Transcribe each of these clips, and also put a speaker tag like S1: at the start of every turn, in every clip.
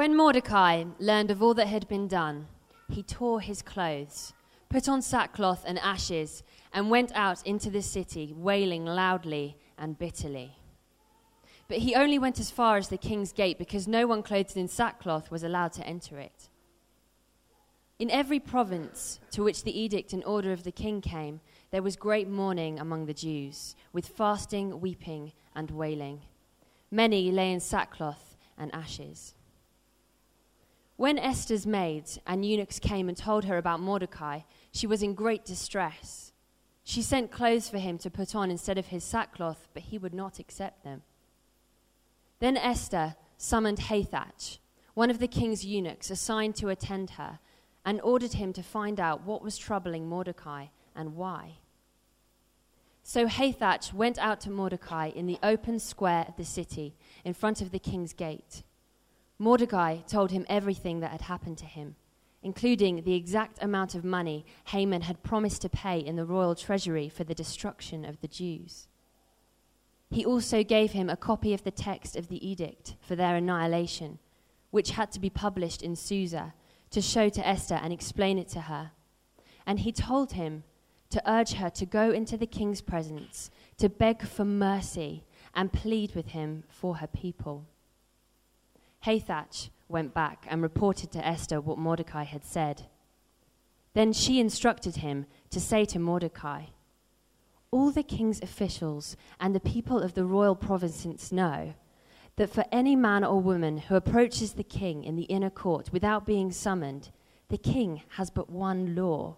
S1: When Mordecai learned of all that had been done, he tore his clothes, put on sackcloth and ashes, and went out into the city, wailing loudly and bitterly. But he only went as far as the king's gate because no one clothed in sackcloth was allowed to enter it. In every province to which the edict and order of the king came, there was great mourning among the Jews, with fasting, weeping, and wailing. Many lay in sackcloth and ashes. When Esther's maids and eunuchs came and told her about Mordecai, she was in great distress. She sent clothes for him to put on instead of his sackcloth, but he would not accept them. Then Esther summoned Hathach, one of the king's eunuchs assigned to attend her, and ordered him to find out what was troubling Mordecai and why. So Hathach went out to Mordecai in the open square of the city, in front of the king's gate. Mordecai told him everything that had happened to him, including the exact amount of money Haman had promised to pay in the royal treasury for the destruction of the Jews. He also gave him a copy of the text of the edict for their annihilation, which had to be published in Susa, to show to Esther and explain it to her. And he told him to urge her to go into the king's presence, to beg for mercy and plead with him for her people. Hathach went back and reported to Esther what Mordecai had said. Then she instructed him to say to Mordecai, All the king's officials and the people of the royal provinces know that for any man or woman who approaches the king in the inner court without being summoned, the king has but one law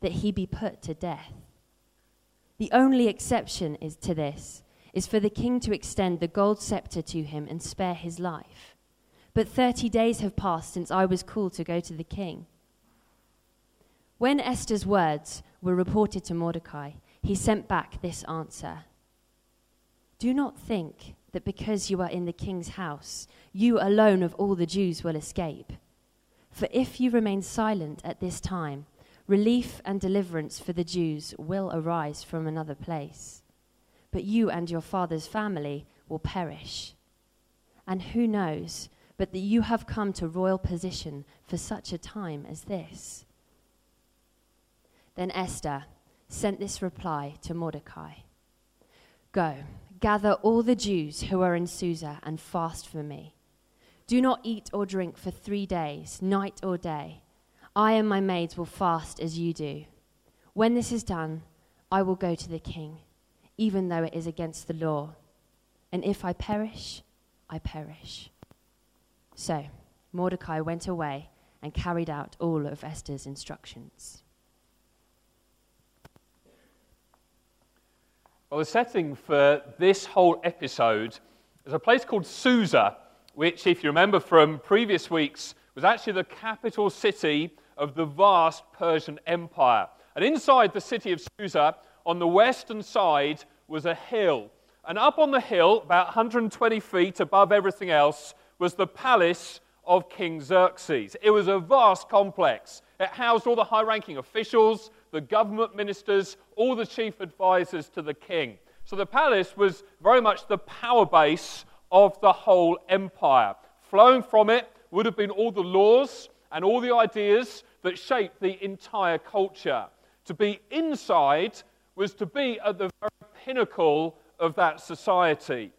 S1: that he be put to death. The only exception is to this is for the king to extend the gold scepter to him and spare his life. But 30 days have passed since I was called to go to the king. When Esther's words were reported to Mordecai, he sent back this answer Do not think that because you are in the king's house, you alone of all the Jews will escape. For if you remain silent at this time, Relief and deliverance for the Jews will arise from another place, but you and your father's family will perish. And who knows but that you have come to royal position for such a time as this? Then Esther sent this reply to Mordecai Go, gather all the Jews who are in Susa and fast for me. Do not eat or drink for three days, night or day I and my maids will fast as you do. When this is done, I will go to the king, even though it is against the law. And if I perish, I perish. So Mordecai went away and carried out all of Esther's instructions.
S2: Well, the setting for this whole episode is a place called Susa, which, if you remember from previous weeks, was actually the capital city of the vast Persian Empire. And inside the city of Susa, on the western side, was a hill. And up on the hill, about 120 feet above everything else, was the palace of King Xerxes. It was a vast complex. It housed all the high ranking officials, the government ministers, all the chief advisors to the king. So the palace was very much the power base of the whole empire. Flowing from it would have been all the laws and all the ideas that shaped the entire culture. To be inside was to be at the very pinnacle of that society.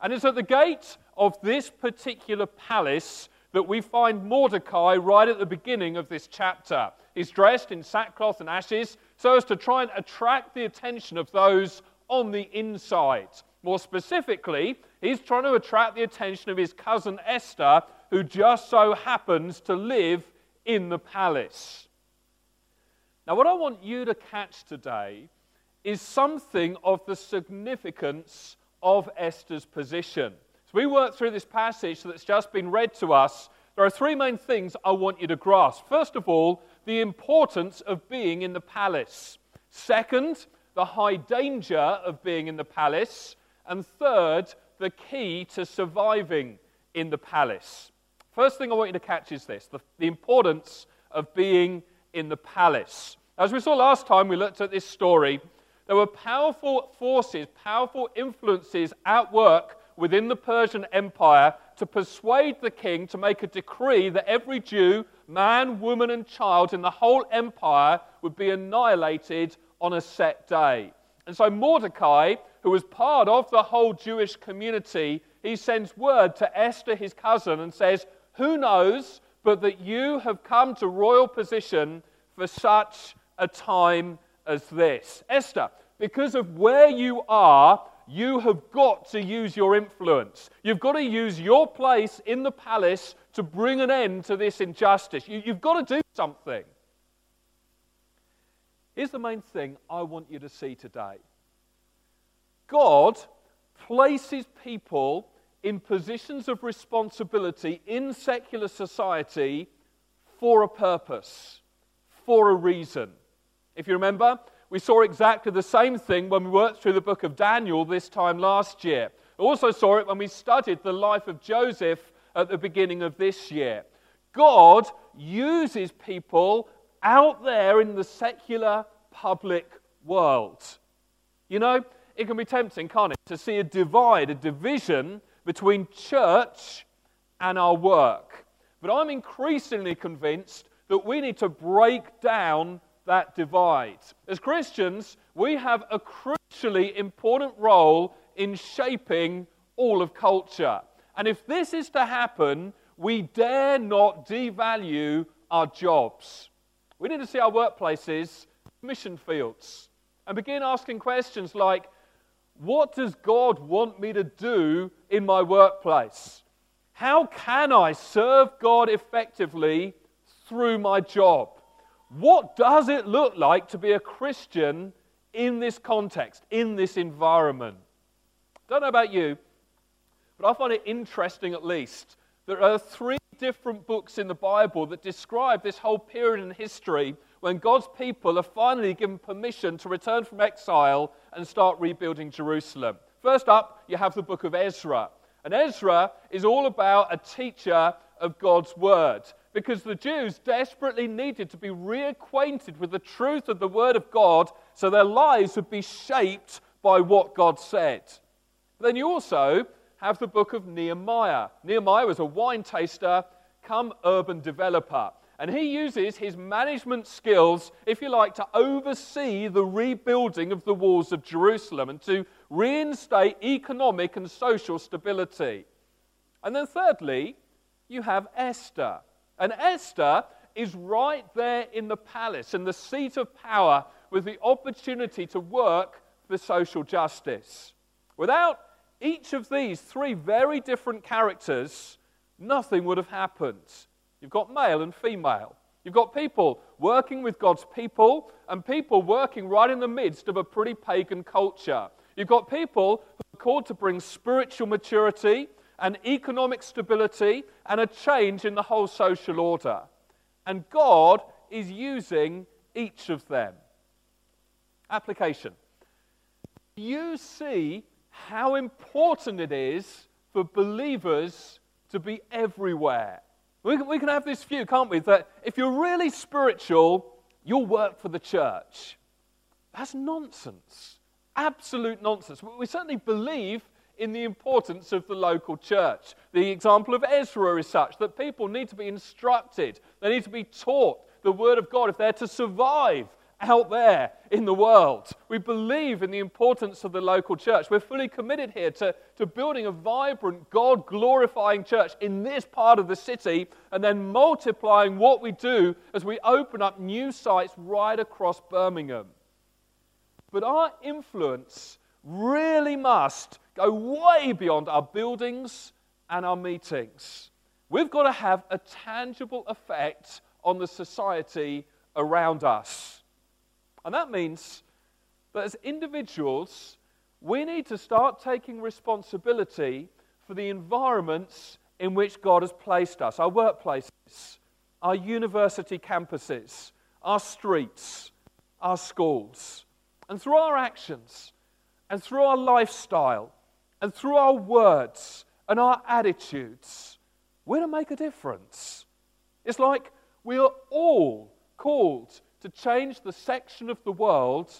S2: And it's at the gate of this particular palace that we find Mordecai right at the beginning of this chapter. He's dressed in sackcloth and ashes so as to try and attract the attention of those on the inside. More specifically, he's trying to attract the attention of his cousin Esther, who just so happens to live in the palace. Now, what I want you to catch today is something of the significance of Esther's position. As we work through this passage that's just been read to us, there are three main things I want you to grasp. First of all, the importance of being in the palace. Second, the high danger of being in the palace. And third, the key to surviving in the palace. First thing I want you to catch is this the, the importance of being in the palace. As we saw last time, we looked at this story. There were powerful forces, powerful influences at work within the Persian Empire to persuade the king to make a decree that every Jew, man, woman, and child in the whole empire would be annihilated on a set day. And so Mordecai, who was part of the whole Jewish community, he sends word to Esther, his cousin, and says, Who knows but that you have come to royal position for such a time as this? Esther, because of where you are, you have got to use your influence. You've got to use your place in the palace to bring an end to this injustice. You, have got to do something. Here's the main thing I want you to see today God places people in positions of responsibility in secular society for a purpose, for a reason. If you remember, we saw exactly the same thing when we worked through the book of Daniel this time last year. We also saw it when we studied the life of Joseph at the beginning of this year. God uses people out there in the secular public world. You know, it can be tempting, can't it, to see a divide, a division between church and our work. But I'm increasingly convinced that we need to break down that divide. As Christians, we have a crucially important role in shaping all of culture. And if this is to happen, we dare not devalue our jobs. We need to see our workplaces mission fields and begin asking questions like What does God want me to do in my workplace? How can I serve God effectively through my job? What does it look like to be a Christian in this context, in this environment? Don't know about you, but I find it interesting at least. There are three different books in the Bible that describe this whole period in history when God's people are finally given permission to return from exile and start rebuilding Jerusalem. First up, you have the book of Ezra. And Ezra is all about a teacher of God's word because the Jews desperately needed to be reacquainted with the truth of the Word of God so their lives would be shaped by what God said. Then you also have the book of Nehemiah. Nehemiah was a wine taster, come urban developer. And he uses his management skills, if you like, to oversee the rebuilding of the walls of Jerusalem and to reinstate economic and social stability. And then, thirdly, you have Esther. And Esther is right there in the palace, in the seat of power, with the opportunity to work for social justice. Without each of these three very different characters, nothing would have happened. You've got male and female. You've got people working with God's people and people working right in the midst of a pretty pagan culture. You've got people who are called to bring spiritual maturity and economic stability and a change in the whole social order. And God is using each of them. Application. You see how important it is for believers to be everywhere. We can, we can have this view, can't we? That if you're really spiritual, you'll work for the church. That's nonsense. Absolute nonsense. We certainly believe in the importance of the local church. The example of Ezra is such that people need to be instructed, they need to be taught the Word of God if they're to survive out there in the world. We believe in the importance of the local church. We're fully committed here to, to building a vibrant, God glorifying church in this part of the city and then multiplying what we do as we open up new sites right across Birmingham. But our influence really must go way beyond our buildings and our meetings. We've got to have a tangible effect on the society around us. And that means that as individuals, we need to start taking responsibility for the environments in which God has placed us our workplaces, our university campuses, our streets, our schools. And through our actions and through our lifestyle, and through our words and our attitudes, we're to make a difference. It's like we are all called to change the section of the world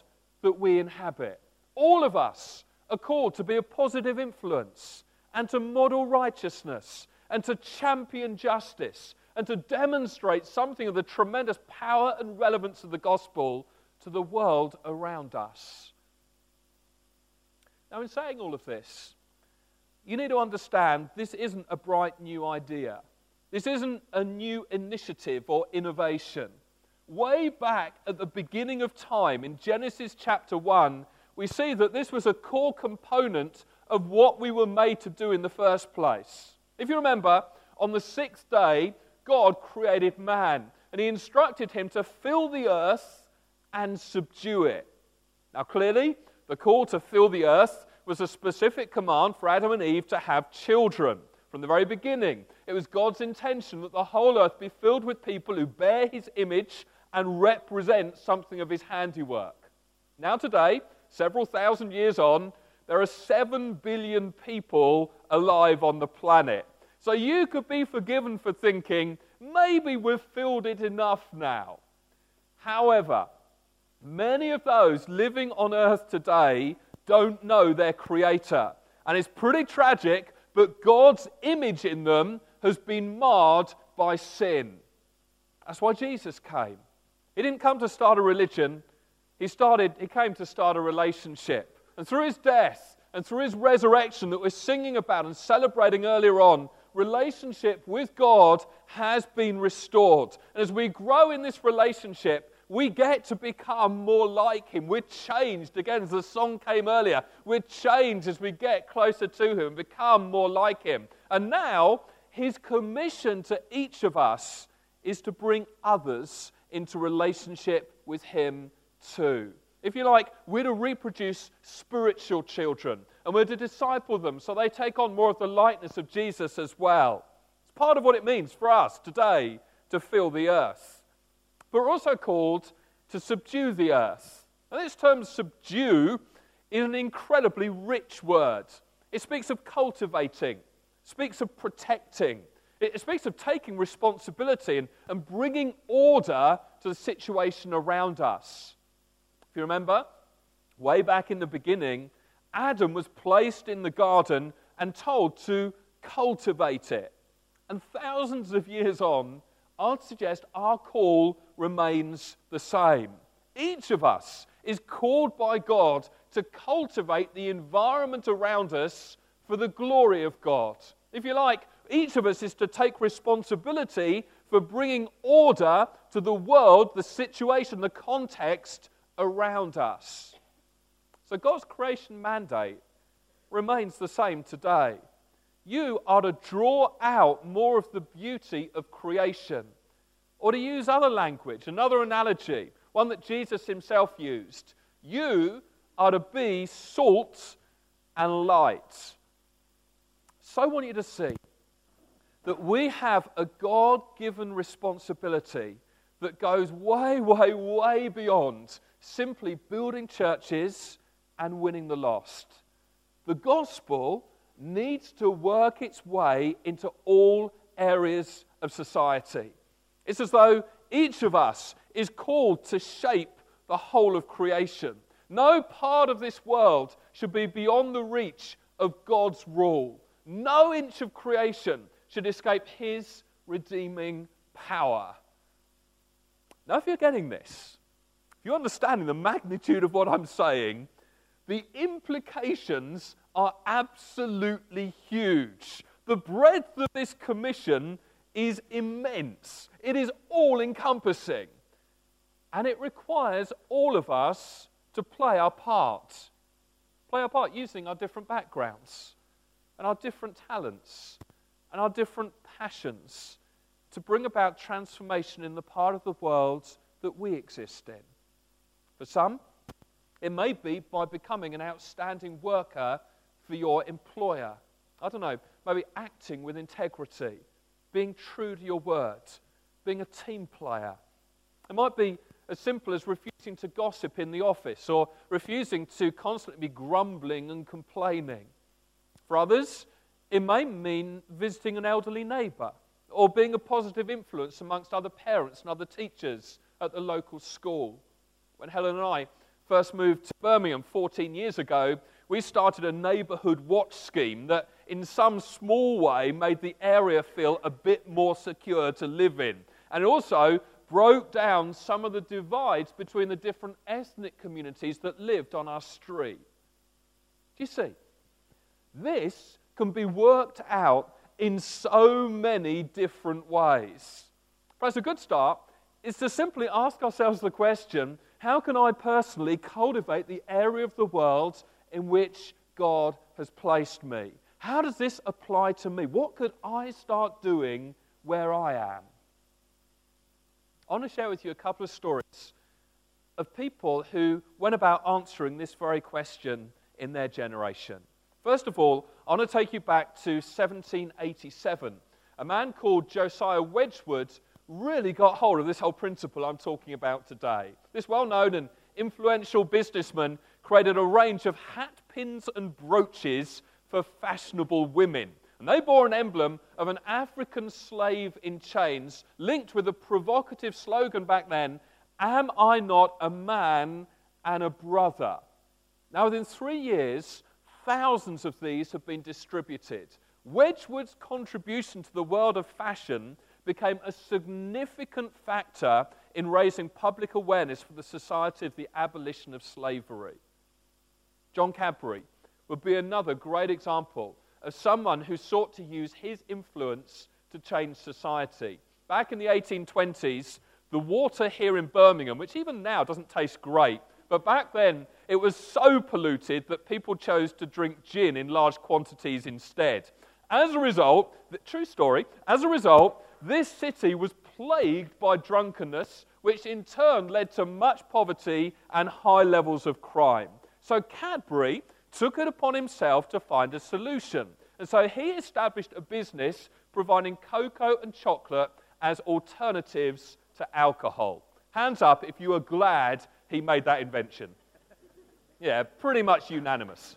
S2: that we inhabit. All of us are called to be a positive influence and to model righteousness and to champion justice and to demonstrate something of the tremendous power and relevance of the gospel to the world around us. Now, in saying all of this, you need to understand this isn't a bright new idea. This isn't a new initiative or innovation. Way back at the beginning of time, in Genesis chapter 1, we see that this was a core component of what we were made to do in the first place. If you remember, on the sixth day, God created man, and he instructed him to fill the earth and subdue it. Now, clearly, the call to fill the earth was a specific command for Adam and Eve to have children from the very beginning. It was God's intention that the whole earth be filled with people who bear his image and represent something of his handiwork. Now, today, several thousand years on, there are seven billion people alive on the planet. So you could be forgiven for thinking, maybe we've filled it enough now. However, many of those living on earth today don't know their Creator. And it's pretty tragic, but God's image in them has been marred by sin. That's why Jesus came. He didn't come to start a religion, he, started, he came to start a relationship. And through his death and through his resurrection that we're singing about and celebrating earlier on, relationship with God has been restored. And as we grow in this relationship, we get to become more like him. We're changed. Again, as the song came earlier, we're changed as we get closer to him become more like him. And now, his commission to each of us is to bring others into relationship with him too. If you like, we're to reproduce spiritual children and we're to disciple them so they take on more of the likeness of Jesus as well. It's part of what it means for us today to fill the earth but we're also called to subdue the earth. And this term subdue is an incredibly rich word. It speaks of cultivating, speaks of protecting, it speaks of taking responsibility and, and bringing order to the situation around us. If you remember, way back in the beginning, Adam was placed in the garden and told to cultivate it. And thousands of years on, I'd suggest our call remains the same. Each of us is called by God to cultivate the environment around us for the glory of God. If you like, each of us is to take responsibility for bringing order to the world, the situation, the context around us. So God's creation mandate remains the same today. You are to draw out more of the beauty of creation. Or to use other language, another analogy, one that Jesus himself used. You are to be salt and light. So I want you to see that we have a God given responsibility that goes way, way, way beyond simply building churches and winning the lost. The gospel needs to work its way into all areas of society. It's as though each of us is called to shape the whole of creation. No part of this world should be beyond the reach of God's rule. No inch of creation should escape His redeeming power. Now, if you're getting this, if you're understanding the magnitude of what I'm saying, the implications are absolutely huge. The breadth of this commission is immense, it is all encompassing. And it requires all of us to play our part. Play our part using our different backgrounds and our different talents and our different passions to bring about transformation in the part of the world that we exist in. For some, it may be by becoming an outstanding worker for your employer. I don't know, maybe acting with integrity being true to your word, being a team player. It might be as simple as refusing to gossip in the office or refusing to constantly be grumbling and complaining. For others, it may mean visiting an elderly neighbour or being a positive influence amongst other parents and other teachers at the local school. When Helen and I first moved to Birmingham 14 years ago, we started a neighborhood watch scheme that, in some small way, made the area feel a bit more secure to live in. And also broke down some of the divides between the different ethnic communities that lived on our street. Do you see? This can be worked out in so many different ways. Perhaps a good start is to simply ask ourselves the question how can I personally cultivate the area of the world in which God has placed me? How does this apply to me? What could I start doing where I am? I want to share with you a couple of stories of people who went about answering this very question in their generation. First of all, I want to take you back to 1787. A man called Josiah Wedgwood really got hold of this whole principle I'm talking about today. This well known and influential businessman created a range of hat pins and brooches for fashionable women. And they bore an emblem of an African slave in chains, linked with a provocative slogan back then Am I not a man and a brother? Now, within three years, thousands of these have been distributed. Wedgwood's contribution to the world of fashion became a significant factor in raising public awareness for the Society of the Abolition of Slavery. John Cadbury would be another great example of someone who sought to use his influence to change society. Back in the 1820s, the water here in Birmingham, which even now doesn't taste great, but back then it was so polluted that people chose to drink gin in large quantities instead. As a result, the, true story, as a result, this city was plagued by drunkenness, which in turn led to much poverty and high levels of crime. So Cadbury took it upon himself to find a solution. And so he established a business providing cocoa and chocolate as alternatives to alcohol. Hands up if you are glad he made that invention. Yeah, pretty much unanimous.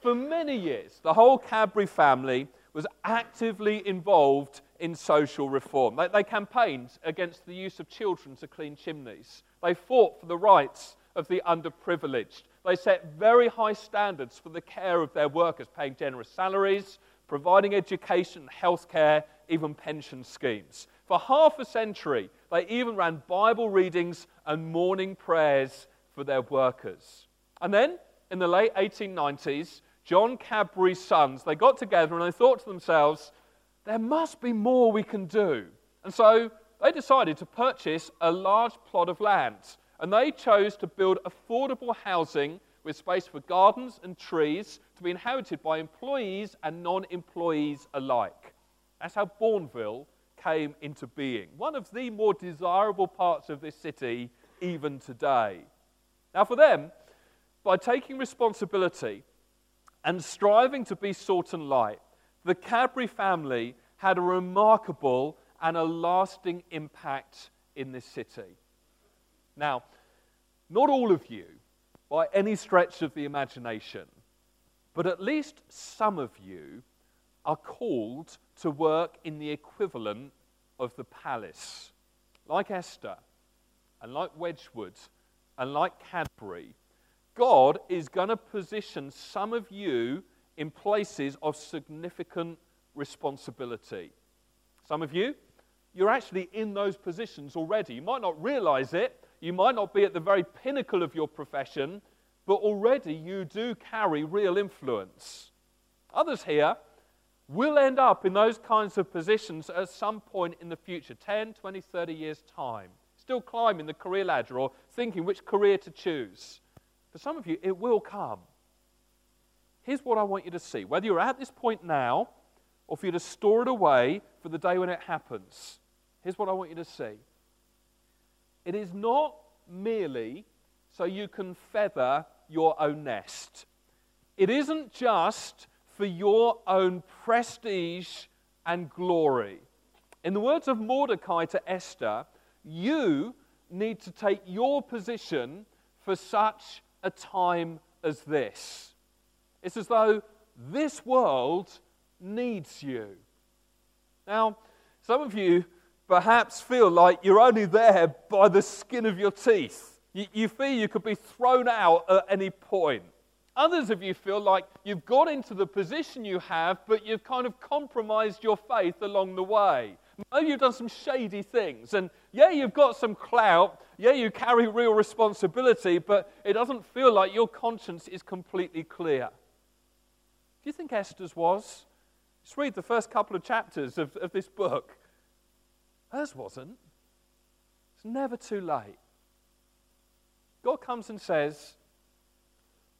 S2: For many years, the whole Cadbury family was actively involved in social reform. They, they, campaigned against the use of children to clean chimneys. They fought for the rights of the underprivileged. They set very high standards for the care of their workers, paying generous salaries, providing education, healthcare, even pension schemes. For half a century, they even ran Bible readings and morning prayers for their workers. And then, in the late 1890s, John Cadbury's sons, they got together and they thought to themselves, there must be more we can do. And so they decided to purchase a large plot of land and they chose to build affordable housing with space for gardens and trees to be inhabited by employees and non employees alike. That's how Bournville came into being, one of the more desirable parts of this city even today. Now, for them, by taking responsibility and striving to be salt and light, the Cadbury family had a remarkable and a lasting impact in this city. Now, not all of you, by any stretch of the imagination, but at least some of you are called to work in the equivalent of the palace. Like Esther, and like Wedgwood, and like Cadbury, God is going to position some of you in places of significant responsibility. Some of you, you're actually in those positions already. You might not realize it, you might not be at the very pinnacle of your profession, but already you do carry real influence. Others here will end up in those kinds of positions at some point in the future 10, 20, 30 years' time. Still climbing the career ladder or thinking which career to choose. For some of you, it will come. Here's what I want you to see whether you're at this point now or for you to store it away for the day when it happens. Here's what I want you to see it is not merely so you can feather your own nest. It isn't just for your own prestige and glory. In the words of Mordecai to Esther, you need to take your position for such a time as this. It's as though this world needs you. Now, some of you perhaps feel like you're only there by the skin of your teeth. You, you feel you could be thrown out at any point. Others of you feel like you've got into the position you have, but you've kind of compromised your faith along the way. Maybe you've done some shady things. And yeah, you've got some clout. Yeah, you carry real responsibility, but it doesn't feel like your conscience is completely clear. Do you think Esther's was? Just read the first couple of chapters of, of this book. Hers wasn't. It's never too late. God comes and says,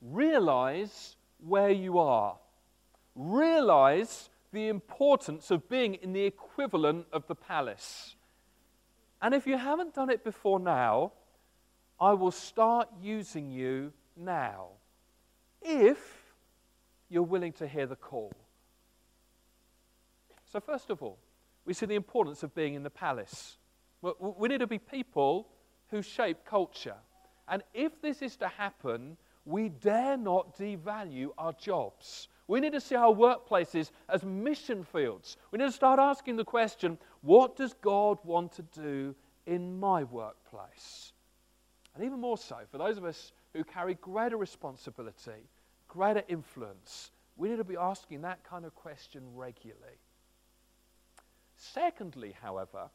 S2: realize where you are. Realize the importance of being in the equivalent of the palace. And if you haven't done it before now, I will start using you now. If you're willing to hear the call. So, first of all, we see the importance of being in the palace. We need to be people who shape culture. And if this is to happen, we dare not devalue our jobs. We need to see our workplaces as mission fields. We need to start asking the question what does God want to do in my workplace? And even more so, for those of us who carry greater responsibility, greater influence, we need to be asking that kind of question regularly. Secondly, however,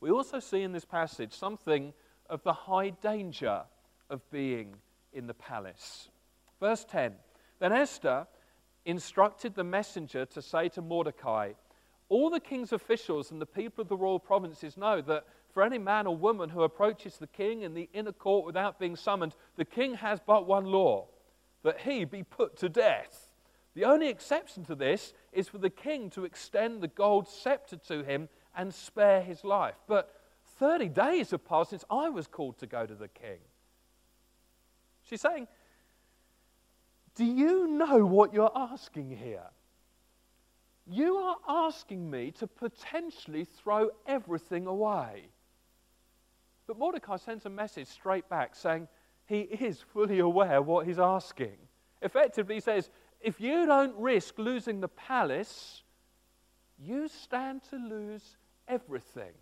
S2: we also see in this passage something of the high danger of being in the palace. Verse 10 Then Esther instructed the messenger to say to Mordecai, All the king's officials and the people of the royal provinces know that for any man or woman who approaches the king in the inner court without being summoned, the king has but one law that he be put to death. The only exception to this is for the king to extend the gold scepter to him and spare his life. But 30 days have passed since I was called to go to the king. She's saying, Do you know what you're asking here? You are asking me to potentially throw everything away. But Mordecai sends a message straight back saying he is fully aware what he's asking. Effectively, he says, If you don't risk losing the palace, you stand to lose everything.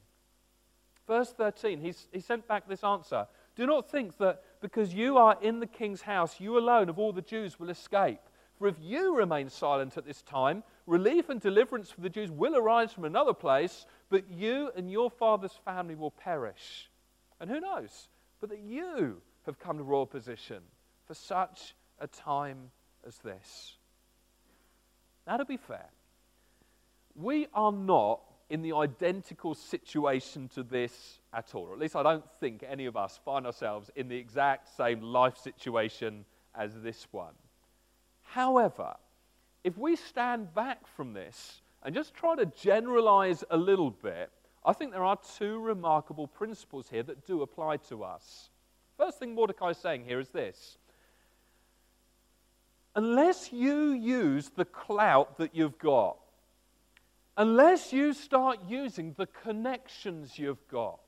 S2: Verse 13, he's, he sent back this answer Do not think that because you are in the king's house, you alone of all the Jews will escape. For if you remain silent at this time, relief and deliverance for the Jews will arise from another place, but you and your father's family will perish. And who knows? But that you have come to royal position for such a time as this. Now, to be fair, we are not in the identical situation to this at all. At least I don't think any of us find ourselves in the exact same life situation as this one. However, if we stand back from this and just try to generalize a little bit, I think there are two remarkable principles here that do apply to us. First thing Mordecai is saying here is this unless you use the clout that you've got, unless you start using the connections you've got,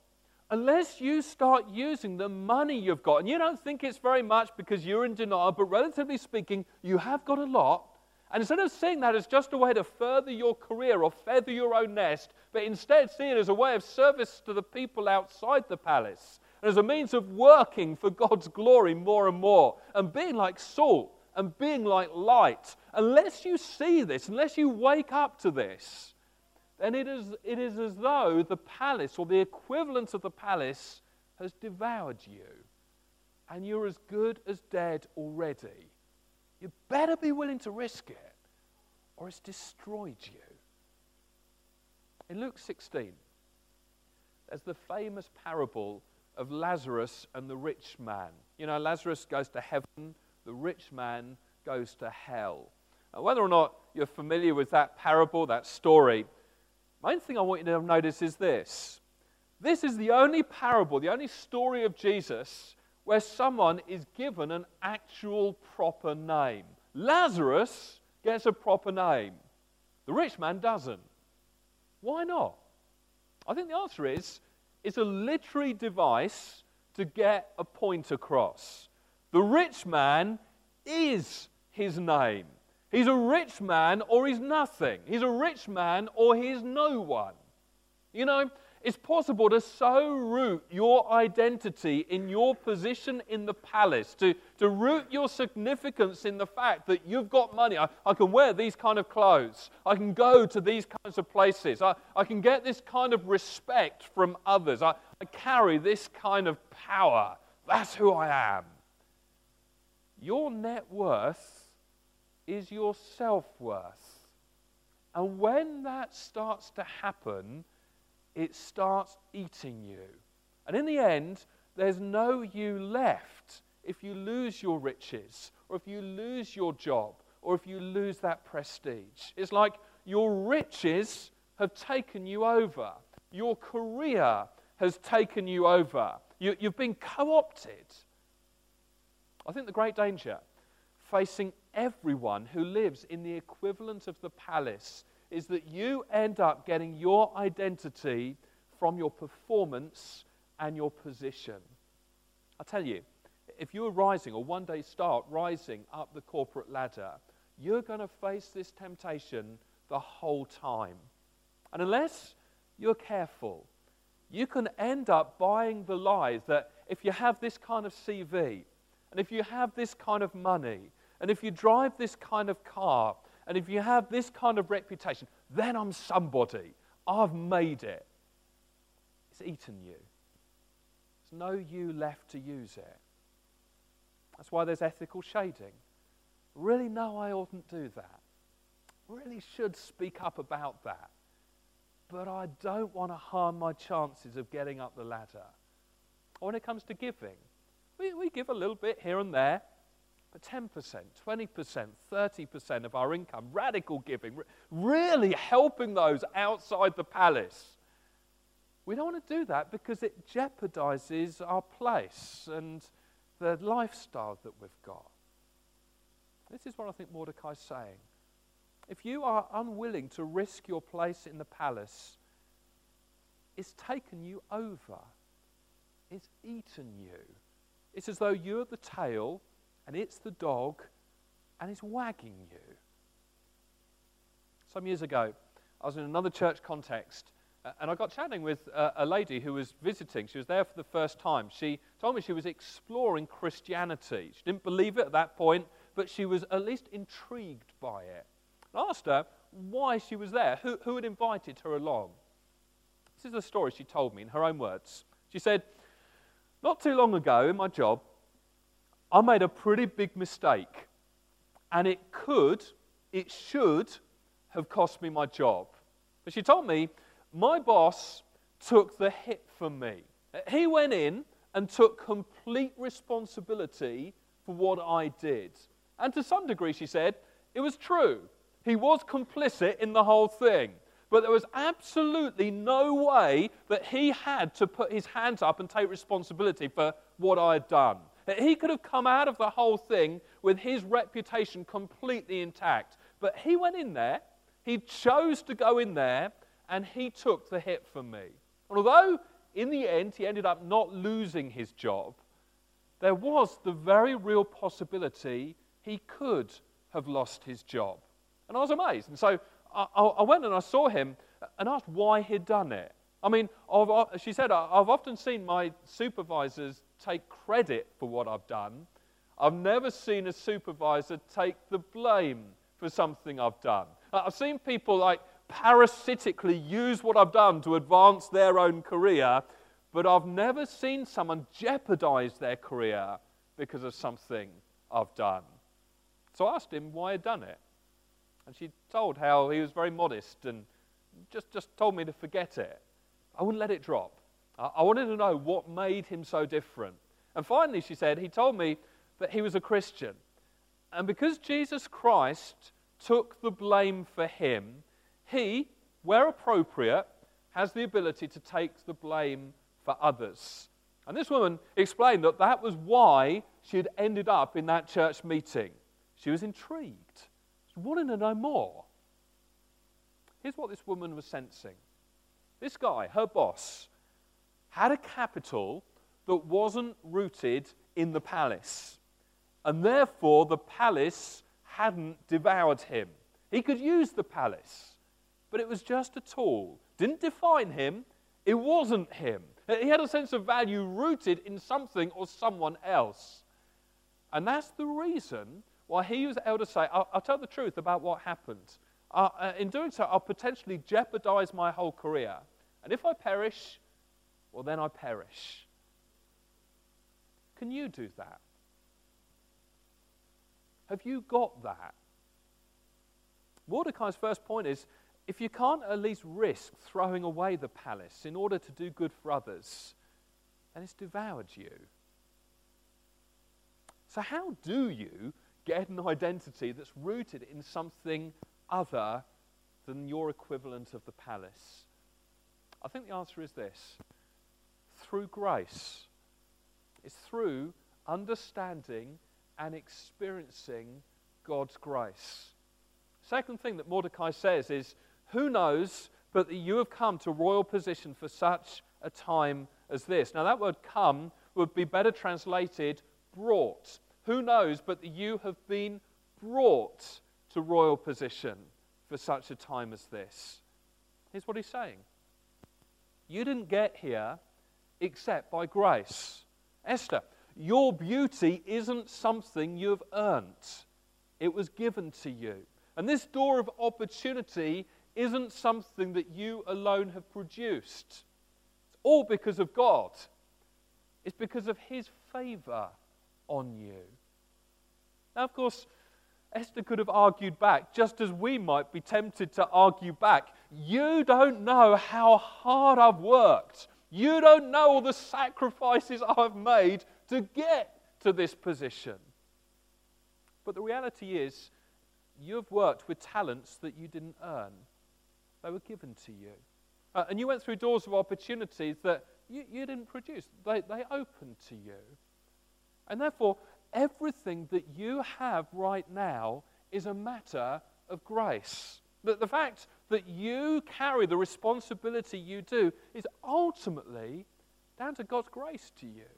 S2: unless you start using the money you've got, and you don't think it's very much because you're in denial, but relatively speaking, you have got a lot. And instead of seeing that as just a way to further your career or feather your own nest, but instead see it as a way of service to the people outside the palace, and as a means of working for God's glory more and more, and being like salt and being like light, unless you see this, unless you wake up to this, then it is, it is as though the palace or the equivalent of the palace has devoured you and you're as good as dead already. You better be willing to risk it or it's destroyed you. In Luke 16, there's the famous parable of Lazarus and the rich man. You know, Lazarus goes to heaven, the rich man goes to hell. Now, whether or not you're familiar with that parable, that story, Main thing I want you to notice is this this is the only parable, the only story of Jesus where someone is given an actual proper name. Lazarus gets a proper name, the rich man doesn't. Why not? I think the answer is it's a literary device to get a point across. The rich man is his name. He's a rich man or he's nothing. He's a rich man or he's no one. You know, It's possible to so root your identity in your position in the palace, to, to root your significance in the fact that you've got money. I, I can wear these kind of clothes. I can go to these kinds of places. I, I can get this kind of respect from others. I, I carry this kind of power. That's who I am. Your net worth is your self worth. And when that starts to happen, it starts eating you. And in the end, there's no you left if you lose your riches, or if you lose your job, or if you lose that prestige. It's like your riches have taken you over, your career has taken you over, you, have been co opted. I think the great danger facing everyone who lives in the equivalent of the palace is that you end up getting your identity from your performance and your position. I tell you, if you're rising or one day start rising up the corporate ladder, you're going to face this temptation the whole time. And unless you're careful, you can end up buying the lies that if you have this kind of CV, and if you have this kind of money, and if you drive this kind of car, and if you have this kind of reputation, then I'm somebody. I've made it. It's eaten you. There's no you left to use it. That's why there's ethical shading. Really, no, I oughtn't do that. Really should speak up about that. But I don't want to harm my chances of getting up the ladder. Or when it comes to giving, we, we give a little bit here and there. But 10%, 20%, 30% of our income, radical giving, really helping those outside the palace. We don't want to do that because it jeopardizes our place and the lifestyle that we've got. This is what I think Mordecai's saying. If you are unwilling to risk your place in the palace, it's taken you over. It's eaten you. It's as though you're the tail and it's the dog, and it's wagging you. Some years ago, I was in another church context, uh, and I got chatting with uh, a lady who was visiting. She was there for the first time. She told me she was exploring Christianity. She didn't believe it at that point, but she was at least intrigued by it. I asked her why she was there, who, who had invited her along. This is the story she told me in her own words. She said, Not too long ago in my job, I made a pretty big mistake. And it could, it should have cost me my job. But she told me, my boss took the hit for me. He went in and took complete responsibility for what I did. And to some degree, she said, it was true. He was complicit in the whole thing. But there was absolutely no way that he had to put his hands up and take responsibility for what I had done. That He could have come out of the whole thing with his reputation completely intact. But he went in there, he chose to go in there, and he took the hit from me. And although in the end he ended up not losing his job, there was the very real possibility he could have lost his job. And I was amazed. And so I, I went and I saw him and asked why he'd done it. I mean, I've, uh, she said, I've often seen my supervisors take credit for what I've done. I've never seen a supervisor take the blame for something I've done. I've seen people like parasitically use what I've done to advance their own career, but I've never seen someone jeopardize their career because of something I've done. So I asked him why he'd done it. And she told how he was very modest and just, just told me to forget it. I wouldn't let it drop. I wanted to know what made him so different. And finally, she said, he told me that he was a Christian. And because Jesus Christ took the blame for him, he, where appropriate, has the ability to take the blame for others. And this woman explained that that was why she had ended up in that church meeting. She was intrigued. Wanted to know more. Here's what this woman was sensing this guy, her boss, had a capital that wasn't rooted in the palace. And therefore, the palace hadn't devoured him. He could use the palace, but it was just a tool. Didn't define him, It wasn't him. He had a sense of value rooted in something or someone else. And that's the reason why he was able to say, I'll, I'll tell the truth about what happened. Uh, in doing so, I'll potentially jeopardize my whole career. And if I perish, well, then I perish. Can you do that? Have you got that? Mordecai's first point is if you can't at least risk throwing away the palace in order to do good for others, then it's devoured you. So, how do you get an identity that's rooted in something other than your equivalent of the palace? I think the answer is this through grace. It's through understanding and experiencing God's grace. Second thing that Mordecai says is, Who knows but that you have come to royal position for such a time as this? Now, that word come would be better translated brought. Who knows but that you have been brought to royal position for such a time as this? Here's what he's saying You didn't get here except by grace. Esther, your beauty isn't something you've earned, it was given to you. And this door of opportunity isn't something that you alone have produced. It's all because of God, it's because of His favor on you. Now, of course, Esther could have argued back, just as we might be tempted to argue back. You don't know how hard I've worked. You don't know all the sacrifices I've made to get to this position. But the reality is, you've worked with talents that you didn't earn, they were given to you. Uh, and you went through doors of opportunities that you, you didn't produce, they, they opened to you. And therefore, everything that you have right now is a matter of grace. That the fact that you carry the responsibility you do is ultimately down to God's grace to you.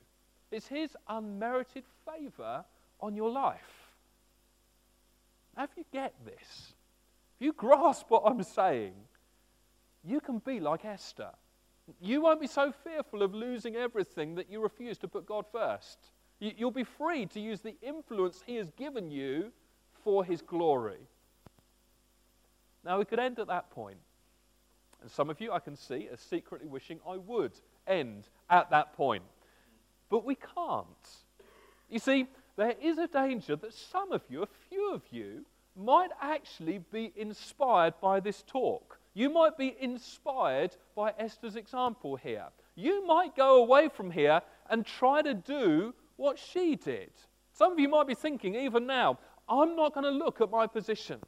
S2: It's His unmerited favor on your life. Now, if you get this, if you grasp what I'm saying, you can be like Esther. You won't be so fearful of losing everything that you refuse to put God first. You'll be free to use the influence He has given you for His glory. Now, we could end at that point. And some of you I can see are secretly wishing I would end at that point. But we can't. You see, there is a danger that some of you, a few of you, might actually be inspired by this talk. You might be inspired by Esther's example here. You might go away from here and try to do what she did. Some of you might be thinking, even now, I'm not going to look at my position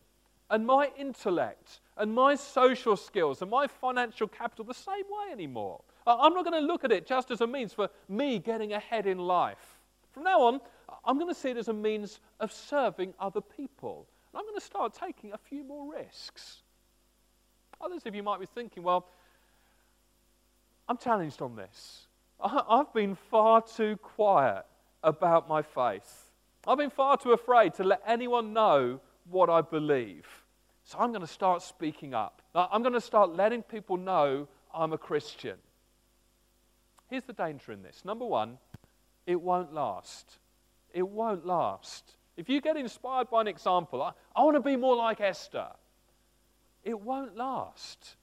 S2: and my intellect and my social skills and my financial capital the same way anymore. I'm not going to look at it just as a means for me getting ahead in life. From now on, I'm going to see it as a means of serving other people. And I'm going to start taking a few more risks. Others of you might be thinking, well, I'm challenged on this. I've been far too quiet about my faith. I've been far too afraid to let anyone know what I believe. So I'm going to start speaking up. I'm going to start letting people know I'm a Christian. Here's the danger in this. Number one, it won't last. It won't last. If you get inspired by an example, I, I want to be more like Esther, it won't last.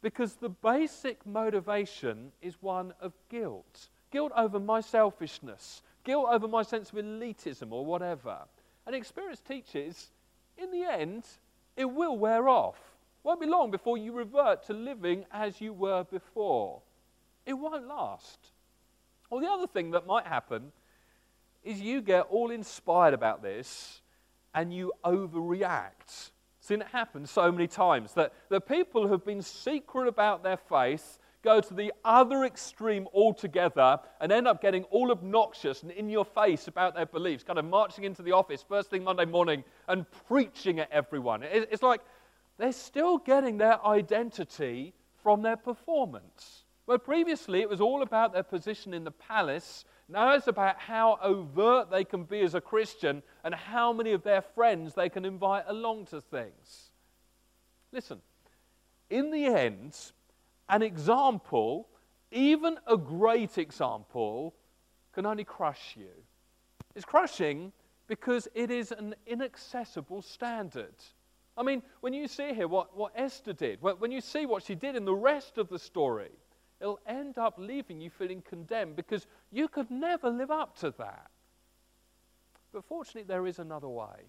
S2: Because the basic motivation is one of guilt guilt over my selfishness, guilt over my sense of elitism or whatever. And experience teaches, in the end, it will wear off. Won't be long before you revert to living as you were before it won't last. Or the other thing that might happen is you get all inspired about this and you overreact. Seen it happen so many times that the people who have been secret about their faith go to the other extreme altogether and end up getting all obnoxious and in your face about their beliefs, kind of marching into the office first thing Monday morning and preaching at everyone. It's like they're still getting their identity from their performance. Where previously it was all about their position in the palace, now it's about how overt they can be as a Christian and how many of their friends they can invite along to things. Listen, in the end, an example even a great example can only crush you. It's crushing because it is an inaccessible standard. I mean, when you see here what, what Esther did, when you see what she did in the rest of the story, it'll end up leaving you feeling condemned because you could never live up to that. But fortunately, there is another way.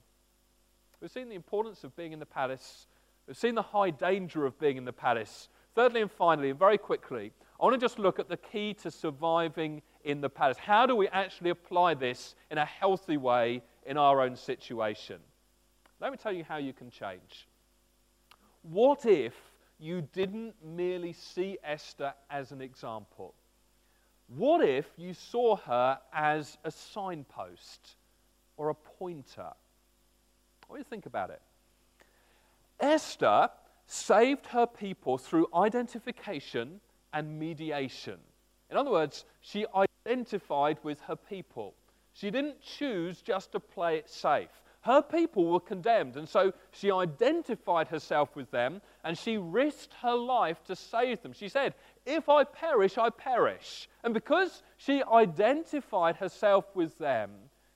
S2: We've seen the importance of being in the palace, we've seen the high danger of being in the palace. Thirdly and finally, and very quickly, I want to just look at the key to surviving in the palace. How do we actually apply this in a healthy way in our own situation? Let me tell you how you can change. What if you didn't merely see Esther as an example? What if you saw her as a signpost or a pointer? What do you think about it? Esther saved her people through identification and mediation. In other words, she identified with her people. She didn't choose just to play it safe. Her people were condemned, and so she identified herself with them and she risked her life to save them. She said, If I perish, I perish. And because she identified herself with them,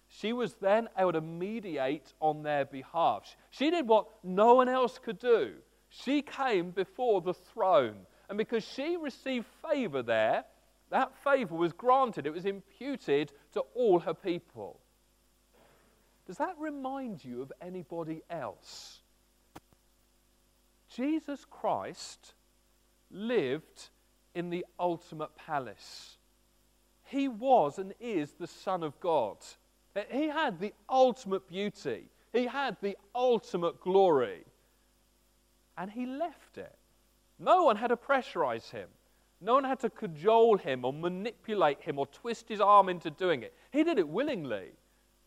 S2: she was then able to mediate on their behalf. She did what no one else could do. She came before the throne. And because she received favor there, that favor was granted, it was imputed to all her people. Does that remind you of anybody else? Jesus Christ lived in the ultimate palace. He was and is the Son of God. He had the ultimate beauty, he had the ultimate glory. And he left it. No one had to pressurize him. No one had to cajole him or manipulate him or twist his arm into doing it. He did it willingly,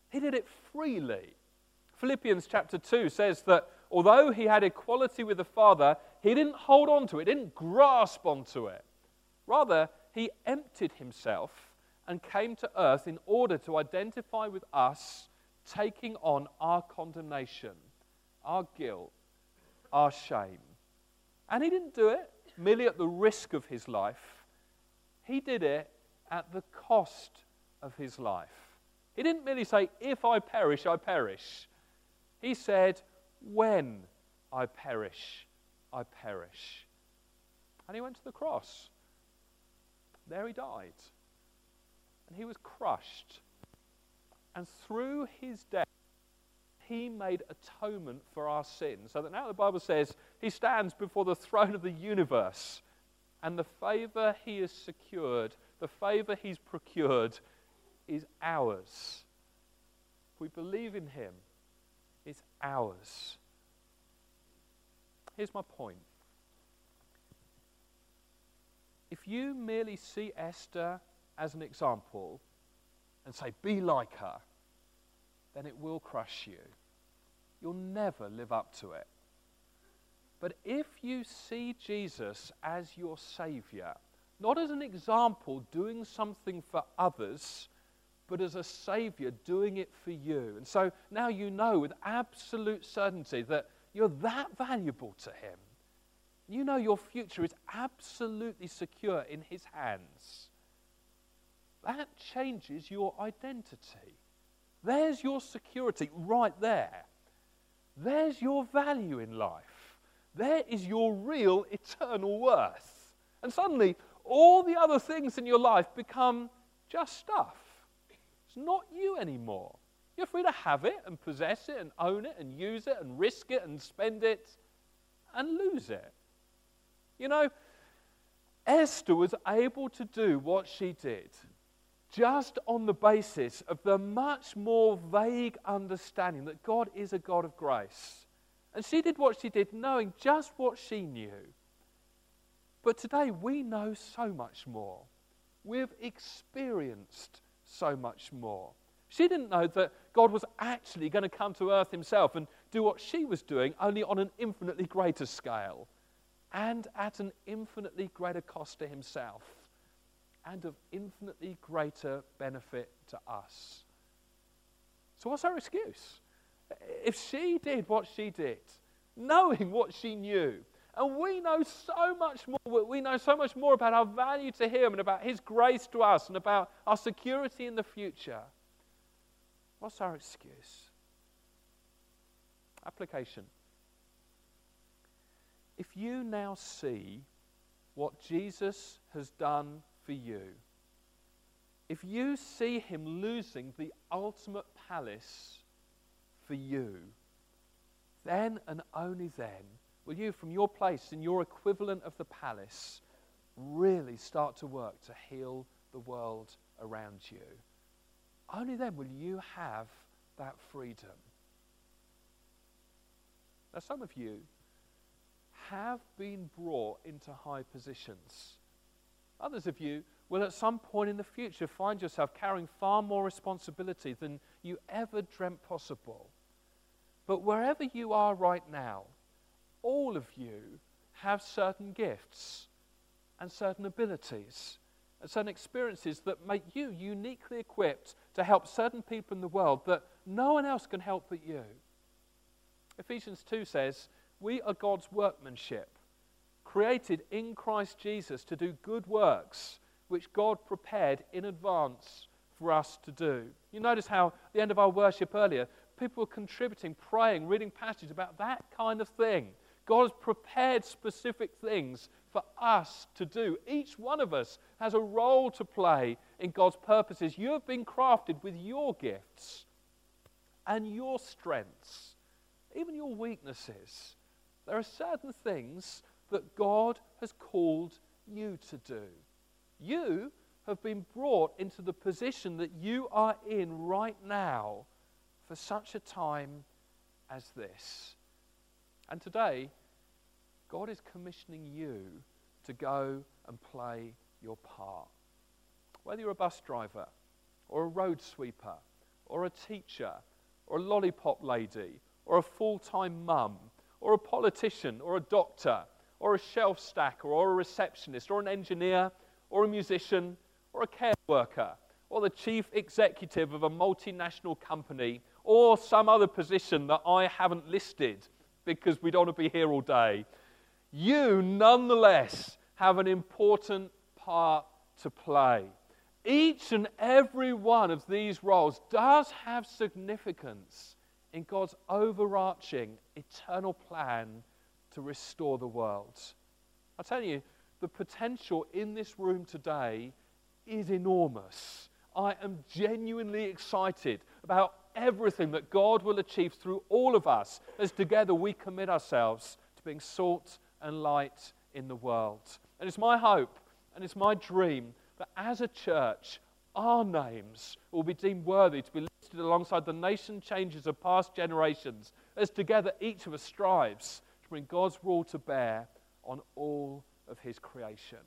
S2: he did it freely. Philippians chapter 2 says that although he had equality with the Father, he didn't hold on to it, didn't grasp onto it. Rather, he emptied himself and came to earth in order to identify with us, taking on our condemnation, our guilt, our shame. And he didn't do it merely at the risk of his life, he did it at the cost of his life. He didn't merely say, If I perish, I perish. He said, When I perish, I perish. And he went to the cross. There he died. And he was crushed. And through his death, he made atonement for our sins. So that now the Bible says he stands before the throne of the universe. And the favor he has secured, the favor he's procured, is ours. If we believe in him, it's ours. Here's my point. If you merely see Esther as an example and say, be like her, then it will crush you. You'll never live up to it. But if you see Jesus as your Savior, not as an example doing something for others, but as a Savior doing it for you. And so now you know with absolute certainty that you're that valuable to Him. You know your future is absolutely secure in His hands. That changes your identity. There's your security right there. There's your value in life. There is your real eternal worth. And suddenly, all the other things in your life become just stuff. It's not you anymore. You're free to have it and possess it and own it and use it and risk it and spend it and lose it. You know, Esther was able to do what she did just on the basis of the much more vague understanding that God is a God of grace. And she did what she did, knowing just what she knew. But today we know so much more. We've experienced so much more. She didn't know that God was actually going to come to earth himself and do what she was doing, only on an infinitely greater scale and at an infinitely greater cost to himself and of infinitely greater benefit to us. So, what's her excuse? If she did what she did, knowing what she knew, And we know so much more. We know so much more about our value to Him and about His grace to us and about our security in the future. What's our excuse? Application. If you now see what Jesus has done for you, if you see him losing the ultimate palace for you, then and only then will you, from your place in your equivalent of the palace, really start to work to heal the world around you. Only then will you have that freedom. Now, some of you have been brought into high positions. Others of you will at some point in the future find yourself carrying far more responsibility than you ever dreamt possible. But wherever you are right now, all of you have certain gifts and certain abilities and certain experiences that make you uniquely equipped to help certain people in the world that no one else can help but you. Ephesians 2 says, We are God's workmanship, created in Christ Jesus to do good works which God prepared in advance for us to do. You notice how, at the end of our worship earlier, people were contributing, praying, reading passages about that kind of thing. God has prepared specific things for us to do. Each one of us has a role to play in God's purposes. You have been crafted with your gifts and your strengths, even your weaknesses. There are certain things that God has called you to do. You have been brought into the position that you are in right now for such a time as this. And today, God is commissioning you to go and play your part. Whether you're a bus driver, or a road sweeper, or a teacher, or a lollipop lady, or a full time mum, or a politician, or a doctor, or a shelf stacker, or a receptionist, or an engineer, or a musician, or a care worker, or the chief executive of a multinational company, or some other position that I haven't listed because we don't want to be here all day, you nonetheless have an important part to play. Each and every one of these roles does have significance in God's overarching eternal plan to restore the world. I tell you, the potential in this room today is enormous. I am genuinely excited about everything that God will achieve through all of us as together we commit ourselves to being salt and light in the world. And it's my hope and it's my dream that as a church, our names will be deemed worthy to be listed alongside the nation changes of past generations as together each of us strives to bring God's rule to bear on all of his creation.